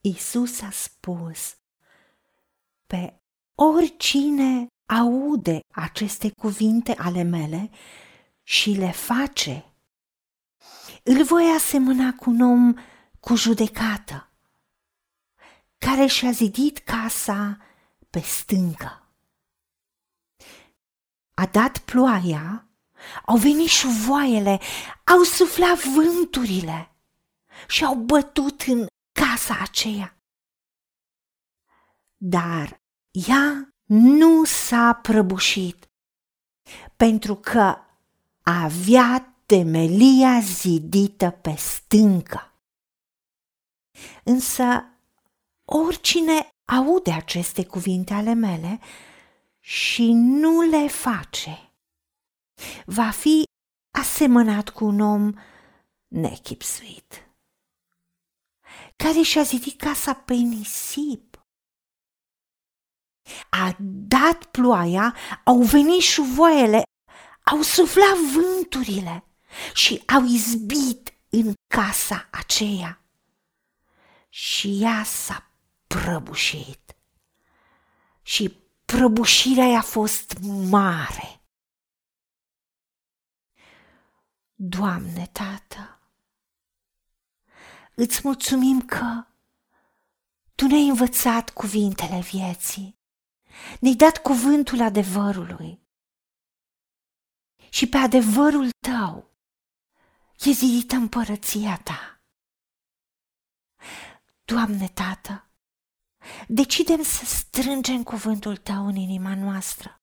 Isus a spus, pe oricine aude aceste cuvinte ale mele și le face, îl voi asemăna cu un om cu judecată, care și-a zidit casa pe stâncă. A dat ploaia, au venit șuvoaiele, au suflat vânturile și au bătut în casa aceea. Dar ea nu s-a prăbușit, pentru că avea temelia zidită pe stâncă. Însă oricine aude aceste cuvinte ale mele și nu le face, va fi asemănat cu un om nechipsuit, care și-a zidit casa pe nisip a dat ploaia, au venit șuvoaiele, au suflat vânturile și au izbit în casa aceea. Și ea s-a prăbușit. Și prăbușirea i-a fost mare. Doamne, Tată, îți mulțumim că Tu ne-ai învățat cuvintele vieții ne-ai dat cuvântul adevărului. Și pe adevărul tău e zidită împărăția ta. Doamne, Tată, decidem să strângem cuvântul tău în inima noastră,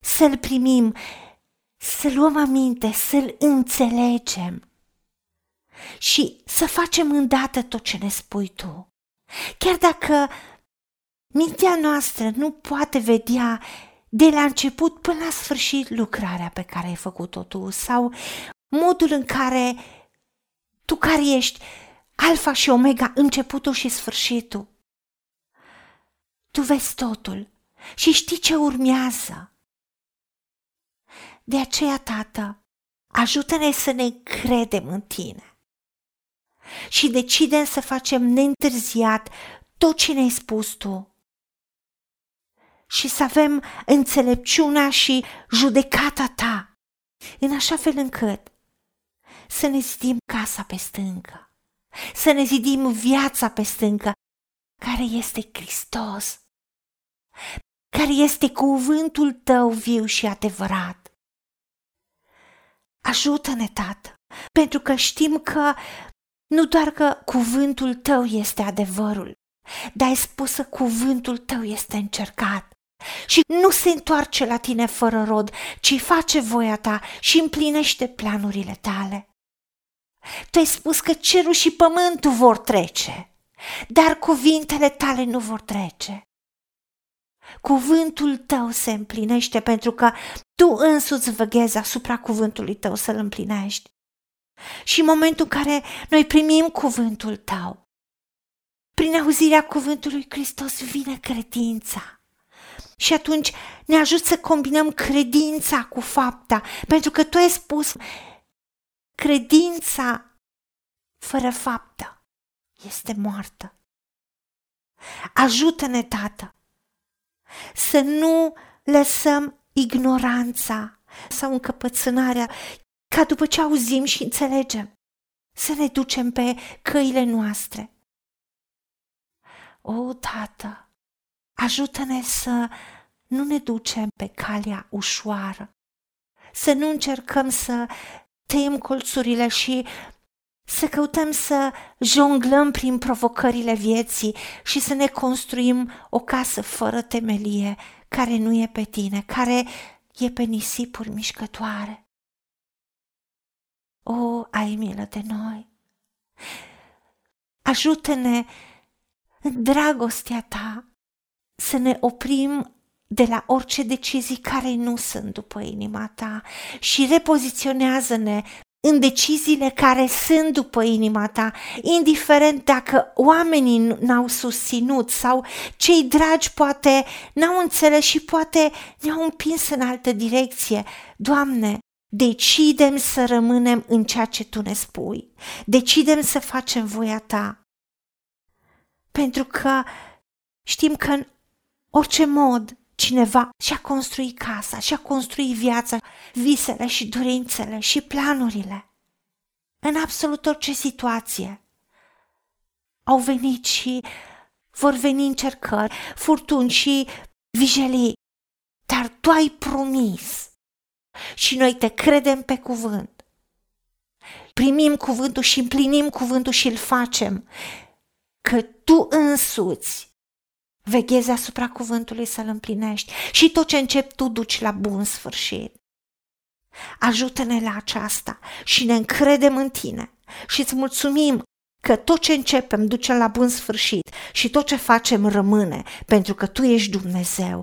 să-l primim, să luăm aminte, să-l înțelegem și să facem îndată tot ce ne spui tu. Chiar dacă Mintea noastră nu poate vedea de la început până la sfârșit lucrarea pe care ai făcut-o tu sau modul în care tu care ești alfa și omega, începutul și sfârșitul. Tu vezi totul și știi ce urmează. De aceea, Tată, ajută-ne să ne credem în Tine și decidem să facem neîntârziat tot ce ne-ai spus Tu și să avem înțelepciunea și judecata ta, în așa fel încât să ne zidim casa pe stâncă, să ne zidim viața pe stâncă, care este Hristos, care este cuvântul tău viu și adevărat. Ajută-ne, Tată, pentru că știm că nu doar că cuvântul tău este adevărul, dar ai spus că cuvântul tău este încercat și nu se întoarce la tine fără rod, ci face voia ta și împlinește planurile tale. Tu ai spus că cerul și pământul vor trece, dar cuvintele tale nu vor trece. Cuvântul tău se împlinește pentru că tu însuți veghezi asupra cuvântului tău să-l împlinești. Și în momentul în care noi primim cuvântul tău, prin auzirea cuvântului Hristos vine credința. Și atunci ne ajut să combinăm credința cu fapta, pentru că tu ai spus credința fără faptă este moartă. Ajută-ne, Tată, să nu lăsăm ignoranța sau încăpățânarea ca după ce auzim și înțelegem, să ne ducem pe căile noastre. O, Tată, Ajută-ne să nu ne ducem pe calea ușoară, să nu încercăm să tăiem colțurile și să căutăm să jonglăm prin provocările vieții și să ne construim o casă fără temelie, care nu e pe tine, care e pe nisipuri mișcătoare. O, ai milă de noi! Ajută-ne în dragostea ta să ne oprim de la orice decizii care nu sunt după inima ta și repoziționează-ne în deciziile care sunt după inima ta, indiferent dacă oamenii n-au susținut sau cei dragi poate n-au înțeles și poate ne-au împins în altă direcție. Doamne, decidem să rămânem în ceea ce Tu ne spui, decidem să facem voia Ta pentru că știm că în orice mod cineva și-a construit casa, și-a construit viața, visele și dorințele și planurile. În absolut orice situație. Au venit și vor veni încercări, furtuni și vijelii, dar tu ai promis și noi te credem pe cuvânt. Primim cuvântul și împlinim cuvântul și îl facem, că tu însuți veghezi asupra cuvântului să-l împlinești și tot ce începi tu duci la bun sfârșit. Ajută-ne la aceasta și ne încredem în tine și îți mulțumim că tot ce începem duce la bun sfârșit și tot ce facem rămâne, pentru că Tu ești Dumnezeu.